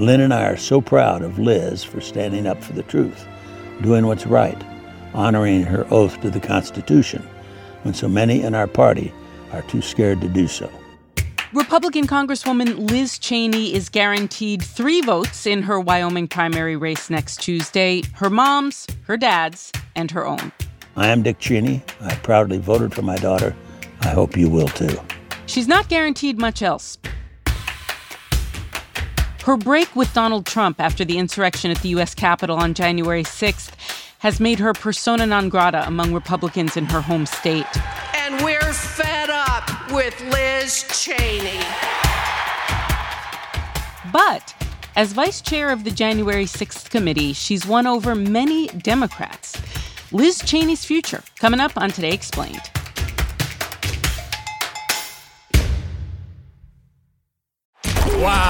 Lynne and I are so proud of Liz for standing up for the truth, doing what's right, honoring her oath to the Constitution, when so many in our party are too scared to do so. Republican Congresswoman Liz Cheney is guaranteed three votes in her Wyoming primary race next Tuesday her mom's, her dad's, and her own. I am Dick Cheney. I proudly voted for my daughter. I hope you will too. She's not guaranteed much else. Her break with Donald Trump after the insurrection at the U.S. Capitol on January 6th has made her persona non grata among Republicans in her home state. And we're fed up with Liz Cheney. But as vice chair of the January 6th committee, she's won over many Democrats. Liz Cheney's future, coming up on Today Explained. Wow,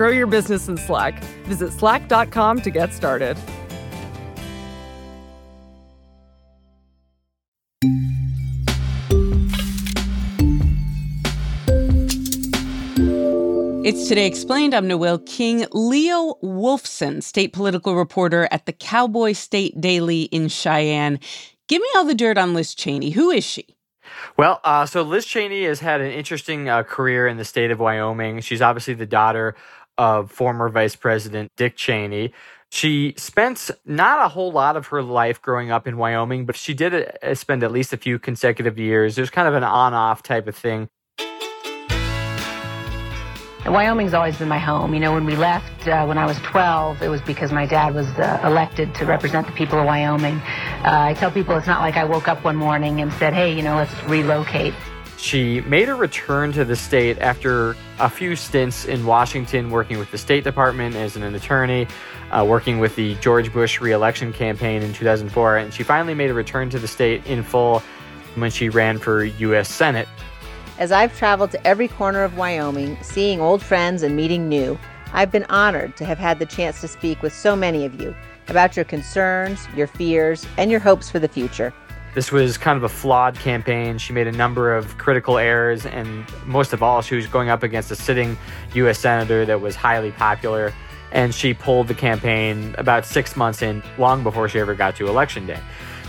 Grow your business in Slack. Visit slack.com to get started. It's Today Explained. I'm Noel King. Leo Wolfson, state political reporter at the Cowboy State Daily in Cheyenne. Give me all the dirt on Liz Cheney. Who is she? Well, uh, so Liz Cheney has had an interesting uh, career in the state of Wyoming. She's obviously the daughter of former Vice President Dick Cheney. She spent not a whole lot of her life growing up in Wyoming, but she did uh, spend at least a few consecutive years. There's kind of an on off type of thing. Wyoming's always been my home. You know, when we left uh, when I was 12, it was because my dad was uh, elected to represent the people of Wyoming. Uh, I tell people it's not like I woke up one morning and said, hey, you know, let's relocate. She made a return to the state after a few stints in Washington working with the State Department as an attorney, uh, working with the George Bush reelection campaign in 2004, and she finally made a return to the state in full when she ran for U.S. Senate. As I've traveled to every corner of Wyoming, seeing old friends and meeting new, I've been honored to have had the chance to speak with so many of you about your concerns, your fears, and your hopes for the future. This was kind of a flawed campaign. She made a number of critical errors, and most of all, she was going up against a sitting U.S. Senator that was highly popular. And she pulled the campaign about six months in, long before she ever got to Election Day.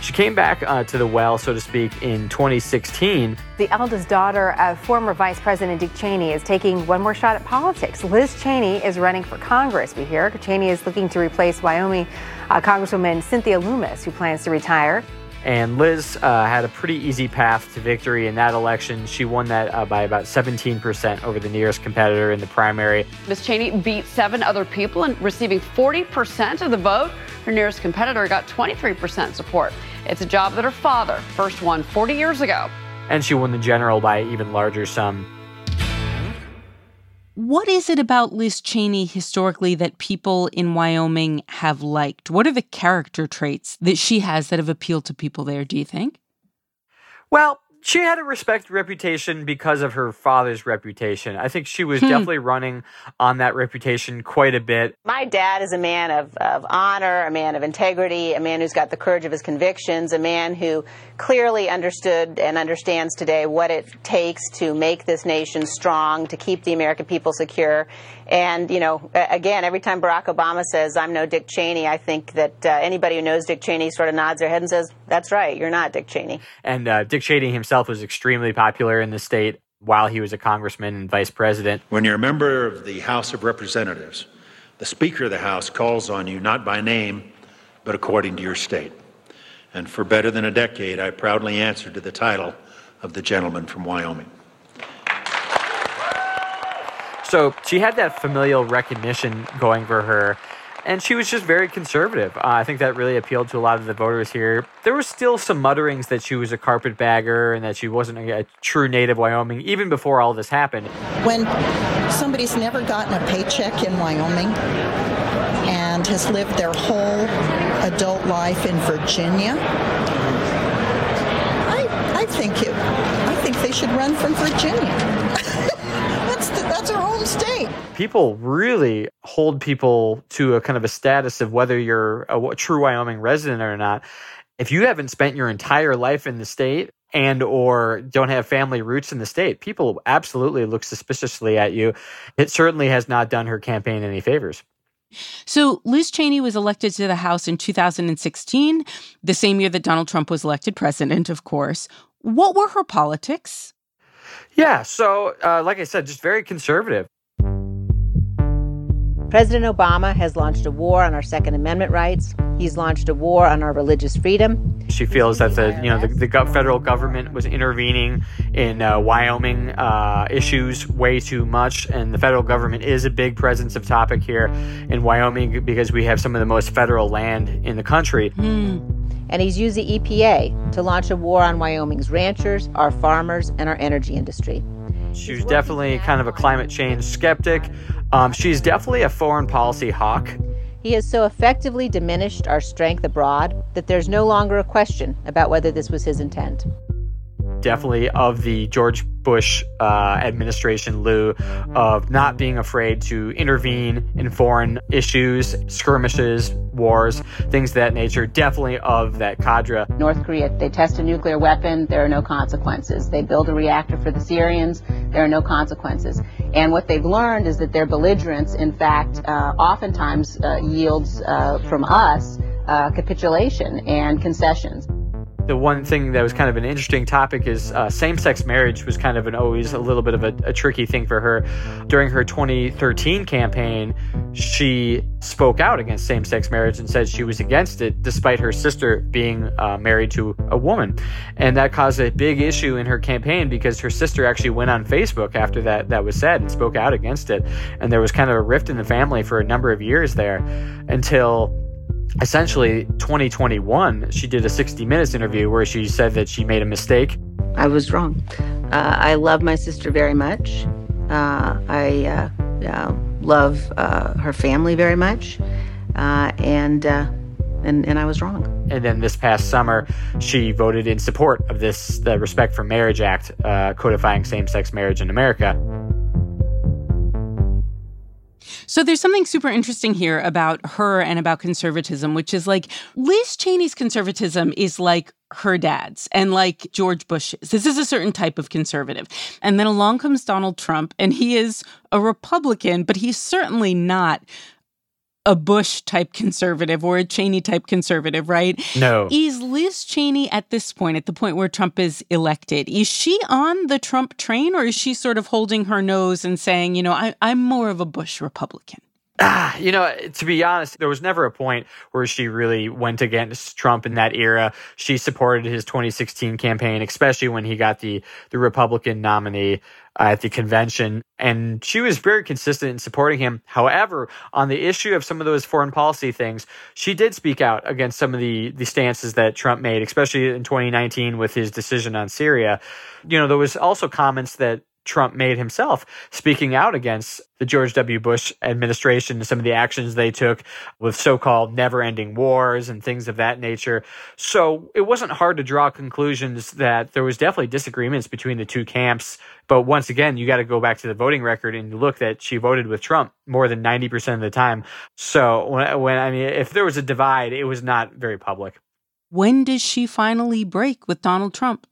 She came back uh, to the well, so to speak, in 2016. The eldest daughter of former Vice President Dick Cheney is taking one more shot at politics. Liz Cheney is running for Congress, we hear. Cheney is looking to replace Wyoming uh, Congresswoman Cynthia Lummis, who plans to retire. And Liz uh, had a pretty easy path to victory in that election. She won that uh, by about 17% over the nearest competitor in the primary. Ms. Cheney beat seven other people and receiving 40% of the vote. Her nearest competitor got 23% support. It's a job that her father first won 40 years ago. And she won the general by an even larger sum. What is it about Liz Cheney historically that people in Wyoming have liked? What are the character traits that she has that have appealed to people there, do you think? Well, she had a respect reputation because of her father's reputation. I think she was hmm. definitely running on that reputation quite a bit. My dad is a man of, of honor, a man of integrity, a man who's got the courage of his convictions, a man who clearly understood and understands today what it takes to make this nation strong, to keep the American people secure. And, you know, again, every time Barack Obama says, I'm no Dick Cheney, I think that uh, anybody who knows Dick Cheney sort of nods their head and says, That's right, you're not Dick Cheney. And uh, Dick Cheney himself was extremely popular in the state. while he was a congressman and vice president. When you're a member of the House of Representatives, the Speaker of the House calls on you not by name, but according to your state. And for better than a decade, I proudly answered to the title of the gentleman from Wyoming. So she had that familial recognition going for her. And she was just very conservative. Uh, I think that really appealed to a lot of the voters here. There was still some mutterings that she was a carpetbagger and that she wasn't a, a true native Wyoming, even before all this happened. When somebody's never gotten a paycheck in Wyoming and has lived their whole adult life in Virginia, I, I think it, I think they should run from Virginia. that's the, that's our home state. People really hold people to a kind of a status of whether you're a, a true Wyoming resident or not. If you haven't spent your entire life in the state and or don't have family roots in the state, people absolutely look suspiciously at you. It certainly has not done her campaign any favors. So Liz Cheney was elected to the House in 2016, the same year that Donald Trump was elected president, of course. What were her politics? Yeah, so uh, like I said, just very conservative. President Obama has launched a war on our Second Amendment rights. He's launched a war on our religious freedom. She feels that the you know the, the federal government was intervening in uh, Wyoming uh, issues way too much, and the federal government is a big presence of topic here in Wyoming because we have some of the most federal land in the country. Mm. And he's used the EPA to launch a war on Wyoming's ranchers, our farmers, and our energy industry. She's definitely kind of a climate change skeptic. Um, she's definitely a foreign policy hawk. He has so effectively diminished our strength abroad that there's no longer a question about whether this was his intent definitely of the George Bush uh, administration, Lou, of not being afraid to intervene in foreign issues, skirmishes, wars, things of that nature. Definitely of that cadre. North Korea, they test a nuclear weapon, there are no consequences. They build a reactor for the Syrians, there are no consequences. And what they've learned is that their belligerence, in fact, uh, oftentimes uh, yields uh, from us uh, capitulation and concessions the one thing that was kind of an interesting topic is uh, same-sex marriage was kind of an always a little bit of a, a, tricky thing for her. During her 2013 campaign she spoke out against same-sex marriage and said she was against it despite her sister being uh, married to a woman. And that caused a big issue in her campaign because her sister actually went on facebook after that that was said and spoke out against it. And there was kind of a rift in the family for a number of years there until essentially 2021 she did a 60 minutes interview where she said that she made a mistake i was wrong uh, i love my sister very much uh, i uh, uh love uh, her family very much uh, and and, and I was wrong. And then this past summer, she voted in support of this, the Respect for Marriage Act, codifying same sex marriage in America. So there's something super interesting here about her and about conservatism, which is like Liz Cheney's conservatism is like her dad's and like George Bush's. This is a certain type of conservative. And then along comes Donald Trump, and he is a Republican, but he's certainly not a Bush type conservative or a Cheney type conservative, right? No. Is Liz Cheney at this point, at the point where Trump is elected, is she on the Trump train or is she sort of holding her nose and saying, you know, I, I'm more of a Bush Republican? Ah, you know, to be honest, there was never a point where she really went against Trump in that era. She supported his 2016 campaign, especially when he got the the Republican nominee uh, at the convention, and she was very consistent in supporting him. However, on the issue of some of those foreign policy things, she did speak out against some of the the stances that Trump made, especially in 2019 with his decision on Syria. You know, there was also comments that Trump made himself, speaking out against the George W. Bush administration and some of the actions they took with so called never ending wars and things of that nature. So it wasn't hard to draw conclusions that there was definitely disagreements between the two camps. But once again, you got to go back to the voting record and look that she voted with Trump more than 90% of the time. So when, when I mean, if there was a divide, it was not very public. When does she finally break with Donald Trump?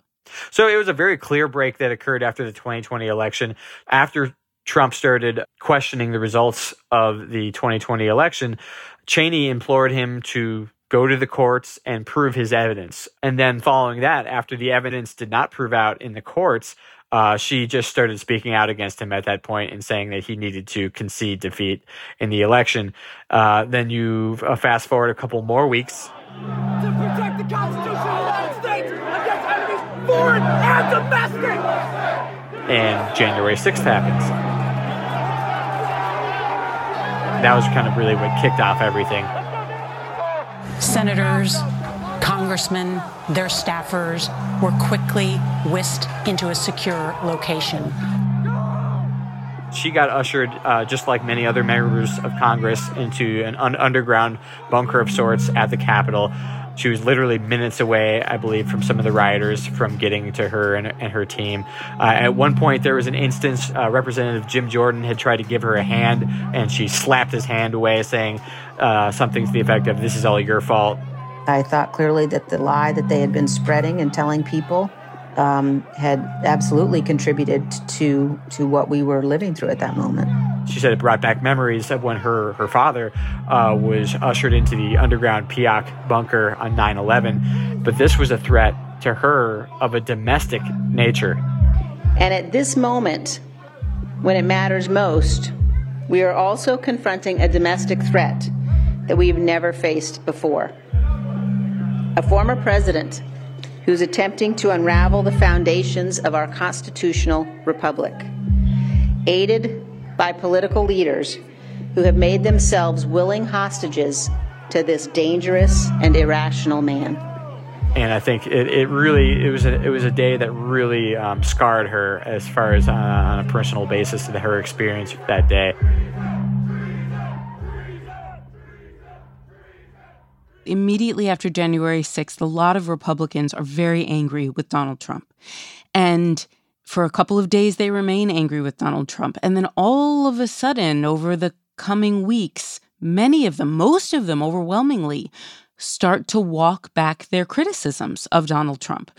So it was a very clear break that occurred after the 2020 election. After Trump started questioning the results of the 2020 election, Cheney implored him to go to the courts and prove his evidence. And then following that, after the evidence did not prove out in the courts, uh, she just started speaking out against him at that point and saying that he needed to concede defeat in the election. Uh, then you uh, fast forward a couple more weeks. To protect the Constitution foreign and domestic. And January 6th happens. That was kind of really what kicked off everything. Senators, congressmen, their staffers were quickly whisked into a secure location. She got ushered, uh, just like many other members of Congress, into an un- underground bunker of sorts at the Capitol. She was literally minutes away, I believe, from some of the rioters from getting to her and, and her team. Uh, at one point, there was an instance uh, Representative Jim Jordan had tried to give her a hand, and she slapped his hand away, saying uh, something to the effect of, This is all your fault. I thought clearly that the lie that they had been spreading and telling people um, had absolutely contributed to to what we were living through at that moment. She said it brought back memories of when her her father uh, was ushered into the underground PEOC bunker on 9/11, but this was a threat to her of a domestic nature. And at this moment, when it matters most, we are also confronting a domestic threat that we've never faced before. A former president who's attempting to unravel the foundations of our constitutional republic, aided by political leaders who have made themselves willing hostages to this dangerous and irrational man. And I think it, it really it was a, it was a day that really um, scarred her as far as uh, on a personal basis to her experience that day. Immediately after January 6th, a lot of Republicans are very angry with Donald Trump. And for a couple of days, they remain angry with Donald Trump. And then all of a sudden, over the coming weeks, many of them, most of them overwhelmingly, start to walk back their criticisms of Donald Trump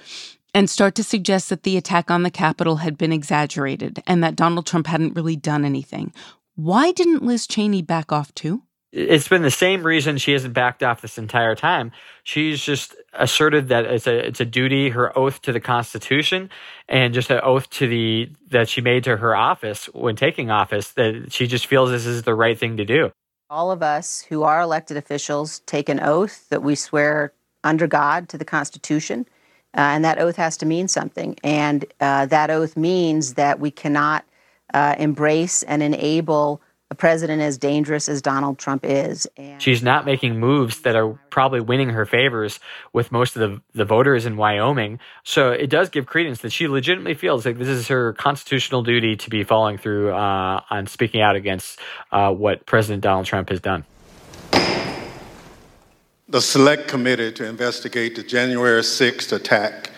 and start to suggest that the attack on the Capitol had been exaggerated and that Donald Trump hadn't really done anything. Why didn't Liz Cheney back off too? It's been the same reason she hasn't backed off this entire time. She's just asserted that it's a it's a duty, her oath to the Constitution, and just an oath to the that she made to her office when taking office that she just feels this is the right thing to do. All of us who are elected officials take an oath that we swear under God to the Constitution, uh, and that oath has to mean something. And uh, that oath means that we cannot uh, embrace and enable a president as dangerous as Donald Trump is. And She's not making moves that are probably winning her favors with most of the, the voters in Wyoming. So it does give credence that she legitimately feels like this is her constitutional duty to be following through uh, on speaking out against uh, what President Donald Trump has done. The Select Committee to investigate the January 6th attack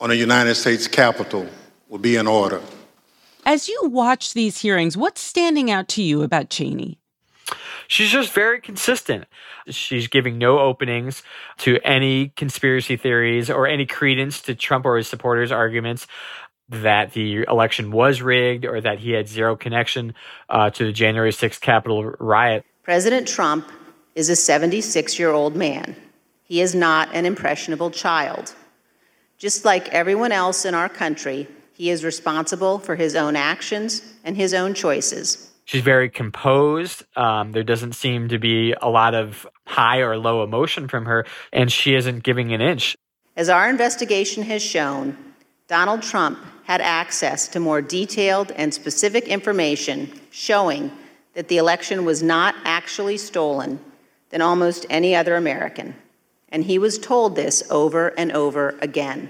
on the United States Capitol will be in order. As you watch these hearings, what's standing out to you about Cheney? She's just very consistent. She's giving no openings to any conspiracy theories or any credence to Trump or his supporters' arguments that the election was rigged or that he had zero connection uh, to the January 6th Capitol riot. President Trump is a 76 year old man. He is not an impressionable child. Just like everyone else in our country, he is responsible for his own actions and his own choices. She's very composed. Um, there doesn't seem to be a lot of high or low emotion from her, and she isn't giving an inch. As our investigation has shown, Donald Trump had access to more detailed and specific information showing that the election was not actually stolen than almost any other American. And he was told this over and over again.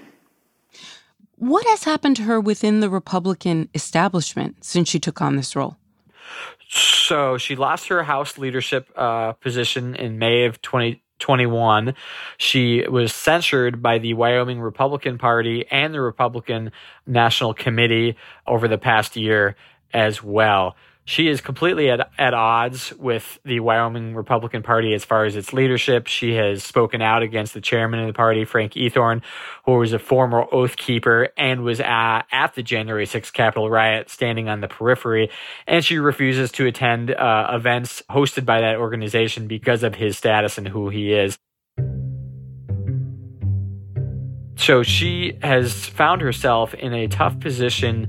What has happened to her within the Republican establishment since she took on this role? So she lost her House leadership uh, position in May of 2021. She was censured by the Wyoming Republican Party and the Republican National Committee over the past year as well she is completely at, at odds with the Wyoming Republican Party as far as its leadership. She has spoken out against the chairman of the party, Frank Eathorne, who was a former Oath Keeper and was at, at the January 6th Capitol riot standing on the periphery. And she refuses to attend uh, events hosted by that organization because of his status and who he is. So she has found herself in a tough position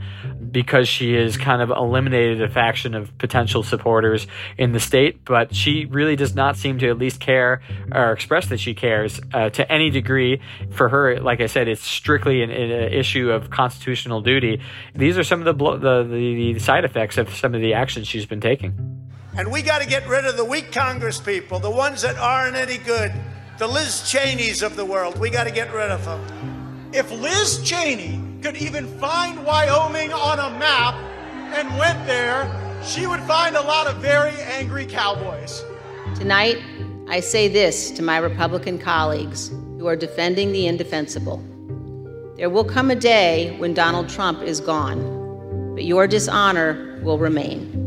because she has kind of eliminated a faction of potential supporters in the state, but she really does not seem to at least care or express that she cares uh, to any degree. For her, like I said, it's strictly an, an issue of constitutional duty. These are some of the, blo- the, the, the side effects of some of the actions she's been taking. And we got to get rid of the weak Congress people, the ones that aren't any good, the Liz Cheneys of the world. We got to get rid of them. If Liz Cheney could even find Wyoming on a map and went there, she would find a lot of very angry cowboys. Tonight, I say this to my Republican colleagues who are defending the indefensible. There will come a day when Donald Trump is gone, but your dishonor will remain.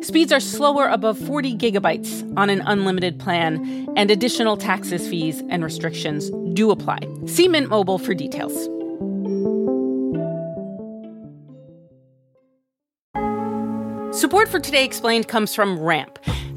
Speeds are slower above 40 gigabytes on an unlimited plan, and additional taxes, fees, and restrictions do apply. See Mint Mobile for details. Support for Today Explained comes from Ramp.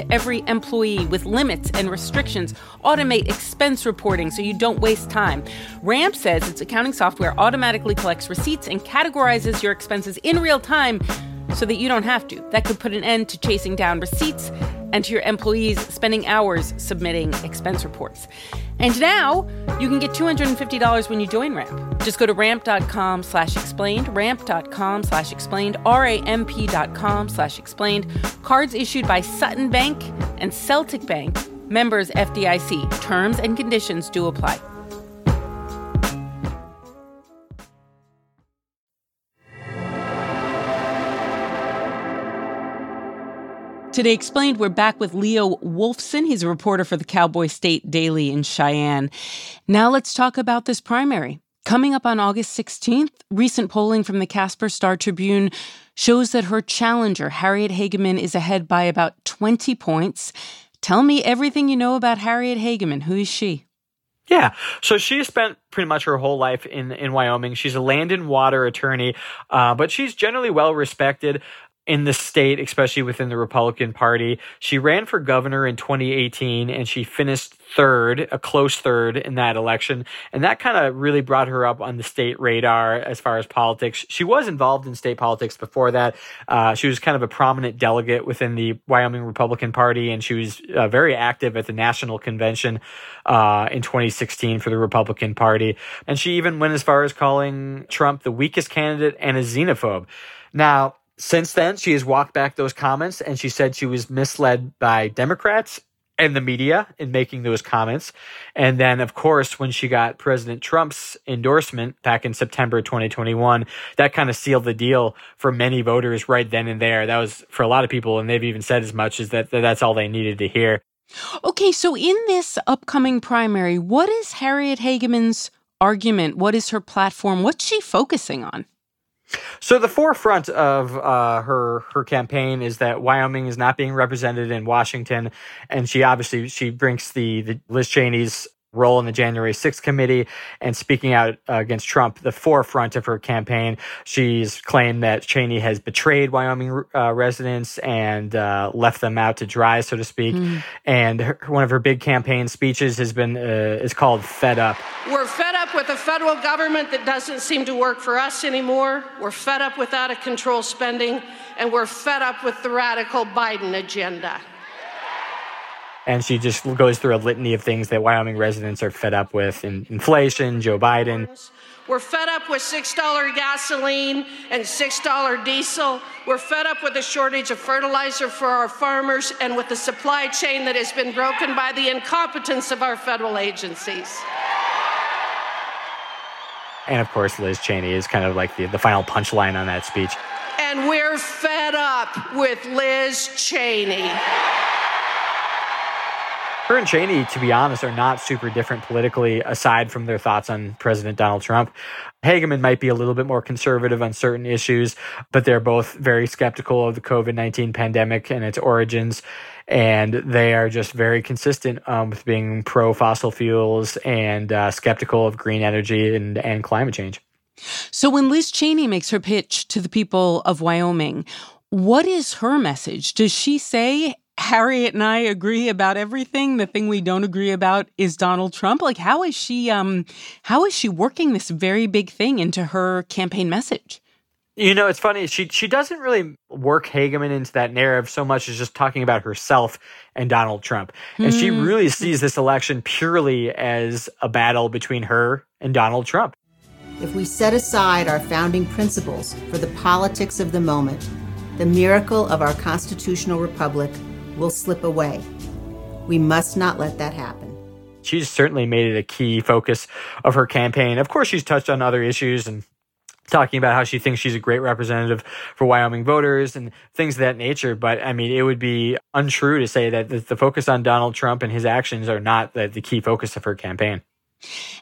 to every employee with limits and restrictions, automate expense reporting so you don't waste time. Ramp says its accounting software automatically collects receipts and categorizes your expenses in real time so that you don't have to. That could put an end to chasing down receipts and to your employees spending hours submitting expense reports. And now you can get $250 when you join Ramp. Just go to ramp.com slash explained, ramp.com slash explained, R-A-M-P.com slash explained. Cards issued by Sutton Bank and Celtic Bank, members FDIC. Terms and conditions do apply. Today Explained, we're back with Leo Wolfson. He's a reporter for the Cowboy State Daily in Cheyenne. Now let's talk about this primary. Coming up on August 16th, recent polling from the Casper Star Tribune shows that her challenger, Harriet Hageman, is ahead by about 20 points. Tell me everything you know about Harriet Hageman. Who is she? Yeah. So she spent pretty much her whole life in, in Wyoming. She's a land and water attorney, uh, but she's generally well respected in the state, especially within the Republican Party. She ran for governor in 2018 and she finished third, a close third in that election. And that kind of really brought her up on the state radar as far as politics. She was involved in state politics before that. Uh, she was kind of a prominent delegate within the Wyoming Republican Party and she was uh, very active at the national convention uh, in 2016 for the Republican Party. And she even went as far as calling Trump the weakest candidate and a xenophobe. Now, since then, she has walked back those comments and she said she was misled by Democrats and the media in making those comments. And then, of course, when she got President Trump's endorsement back in September 2021, that kind of sealed the deal for many voters right then and there. That was for a lot of people, and they've even said as much as that, that that's all they needed to hear. Okay, so in this upcoming primary, what is Harriet Hageman's argument? What is her platform? What's she focusing on? So the forefront of uh, her her campaign is that Wyoming is not being represented in Washington, and she obviously she brings the, the Liz Cheney's role in the January 6th committee and speaking out uh, against Trump, the forefront of her campaign. She's claimed that Cheney has betrayed Wyoming uh, residents and uh, left them out to dry, so to speak. Mm. And her, one of her big campaign speeches has been uh, is called "Fed Up." We're fed up with a federal government that doesn't seem to work for us anymore. We're fed up with out of control spending, and we're fed up with the radical Biden agenda and she just goes through a litany of things that Wyoming residents are fed up with in inflation, Joe Biden. We're fed up with $6 gasoline and $6 diesel. We're fed up with the shortage of fertilizer for our farmers and with the supply chain that has been broken by the incompetence of our federal agencies. And of course, Liz Cheney is kind of like the, the final punchline on that speech. And we're fed up with Liz Cheney. Her and Cheney, to be honest, are not super different politically, aside from their thoughts on President Donald Trump. Hageman might be a little bit more conservative on certain issues, but they're both very skeptical of the COVID 19 pandemic and its origins. And they are just very consistent um, with being pro fossil fuels and uh, skeptical of green energy and, and climate change. So when Liz Cheney makes her pitch to the people of Wyoming, what is her message? Does she say, Harriet and I agree about everything. The thing we don't agree about is Donald Trump. Like how is she um how is she working this very big thing into her campaign message? You know, it's funny. She she doesn't really work Hageman into that narrative so much as just talking about herself and Donald Trump. And mm. she really sees this election purely as a battle between her and Donald Trump. If we set aside our founding principles for the politics of the moment, the miracle of our constitutional republic will slip away. We must not let that happen. She's certainly made it a key focus of her campaign. Of course, she's touched on other issues and talking about how she thinks she's a great representative for Wyoming voters and things of that nature. But I mean, it would be untrue to say that the, focus on Donald Trump and his actions are not the, the key focus of her campaign.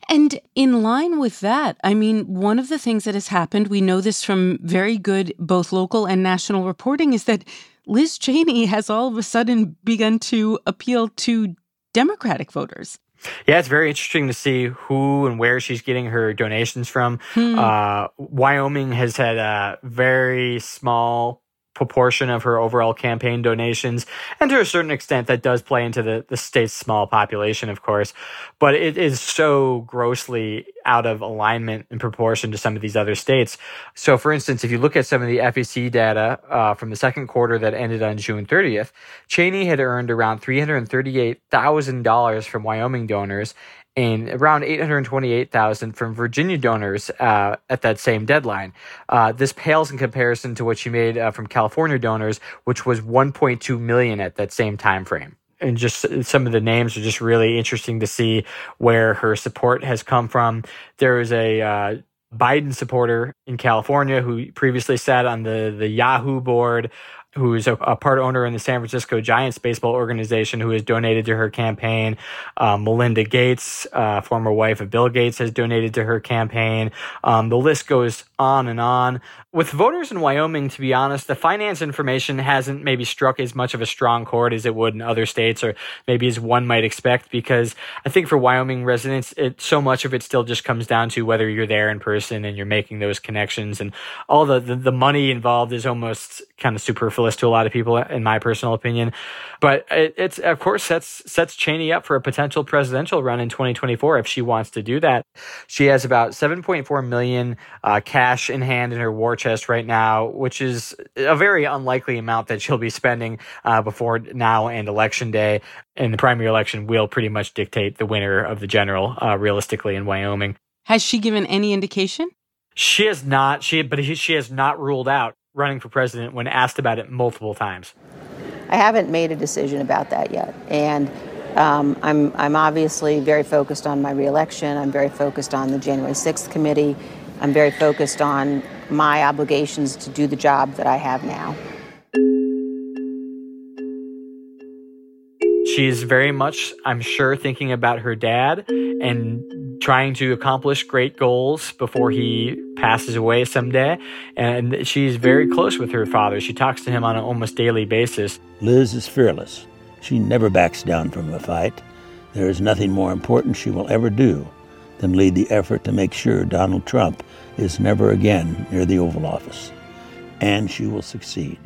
And in line with that, I mean, one of the things that has happened, we know this from very good both local and national reporting, is that Liz Cheney has all of a sudden begun to appeal to Democratic voters. Yeah, it's very interesting to see who and where she's getting her donations from. Hmm. Uh, Wyoming has had a very small proportion of her overall campaign donations. And to a certain extent, that does play into the, the state's small population, of course. But it is so grossly out of alignment in proportion to some of these other states. So, for instance, if you look at some of the FEC data uh, from the second quarter that ended on June 30th, Cheney had earned around $338,000 from Wyoming donors and around 828,000 from Virginia donors uh, at that same deadline. Uh, this pales in comparison to what she made uh, from California donors, which was 1.2 million at that same time frame. And just some of the names are just really interesting to see where her support has come from. There is a uh, Biden supporter in California who previously sat on the the Yahoo board who is a, a, part owner in the San Francisco Giants baseball organization, who has donated to her campaign. Um, Melinda Gates, uh, former wife of Bill Gates, has donated to her campaign. Um, the list goes on and on. With voters in Wyoming, to be honest, the finance information hasn't maybe struck as much of a strong chord as it would in other states, or maybe as one might expect, because I think for Wyoming residents, it so much of it still just comes down to whether you're there in person and you're making those connections, and all the the, the money involved is almost kind of superfluous to a lot of people, in my personal opinion. But it, it's of course sets sets Cheney up for a potential presidential run in 2024 if she wants to do that. She has about 7.4 million uh, cash in hand in her war chest right now, which is a very unlikely amount that she'll be spending uh, before now and election day. And the primary election will pretty much dictate the winner of the general, uh, realistically, in Wyoming. Has she given any indication? She has not. She but she has not ruled out running for president when asked about it multiple times. I haven't made a decision about that yet, and um, I'm I'm obviously very focused on my reelection. I'm very focused on the January 6th committee. I'm very focused on my obligations to do the job that I have now. She's very much, I'm sure, thinking about her dad and trying to accomplish great goals before he passes away someday. And she's very close with her father. She talks to him on an almost daily basis. Liz is fearless. She never backs down from a fight. There is nothing more important she will ever do than lead the effort to make sure Donald Trump is never again near the Oval Office. And she will succeed.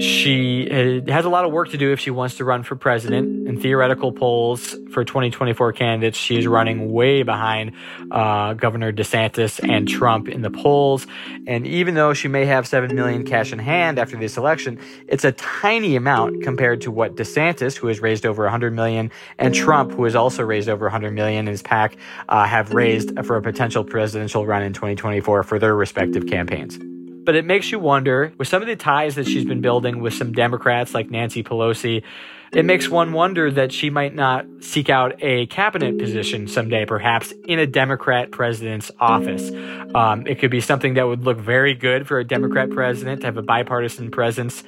She uh, has a lot of work to do if she wants to run for president. In theoretical polls for 2024 candidates, she is running way behind uh, Governor DeSantis and Trump in the polls. And even though she may have 7 million cash in hand after this election, it's a tiny amount compared to what DeSantis, who has raised over 100 million, and Trump, who has also raised over 100 million in his pack, uh, have raised for a potential presidential run in 2024 for their respective campaigns. But it makes you wonder with some of the ties that she's been building with some Democrats like Nancy Pelosi, it makes one wonder that she might not seek out a cabinet position someday, perhaps in a Democrat president's office. Um, it could be something that would look very good for a Democrat president to have a bipartisan presence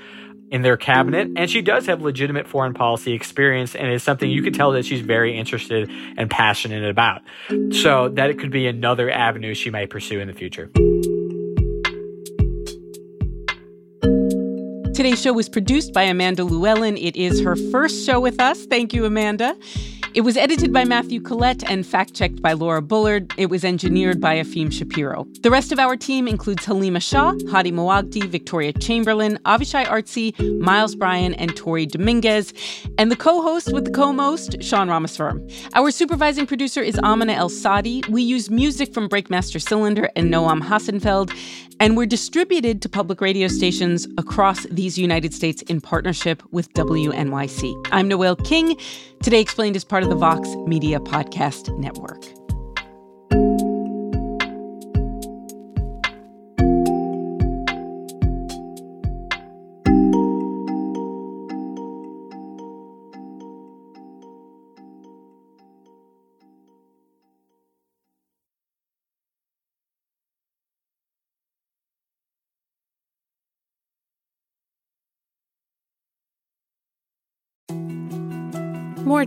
in their cabinet. And she does have legitimate foreign policy experience, and it's something you could tell that she's very interested and passionate about. So that it could be another avenue she might pursue in the future. Today's show was produced by Amanda Lewellyn. It is her first show with us. Thank you, Amanda. It was edited by Matthew Collette and fact checked by Laura Bullard. It was engineered by Efim Shapiro. The rest of our team includes Halima Shah, Hady Mawajdeh, Victoria Chamberlain, Avishai Artsy, Miles Bryan, and Tori Dominguez. And the co host with the co most, Sean Rameswaram. Our supervising producer is Amina El Sadi. We use music from Breakmaster Cylinder and Noam Hassenfeld. And we're distributed to public radio stations across these United States in partnership with WNYC. I'm Noel King. Today Explained is part of the Vox Media Podcast Network.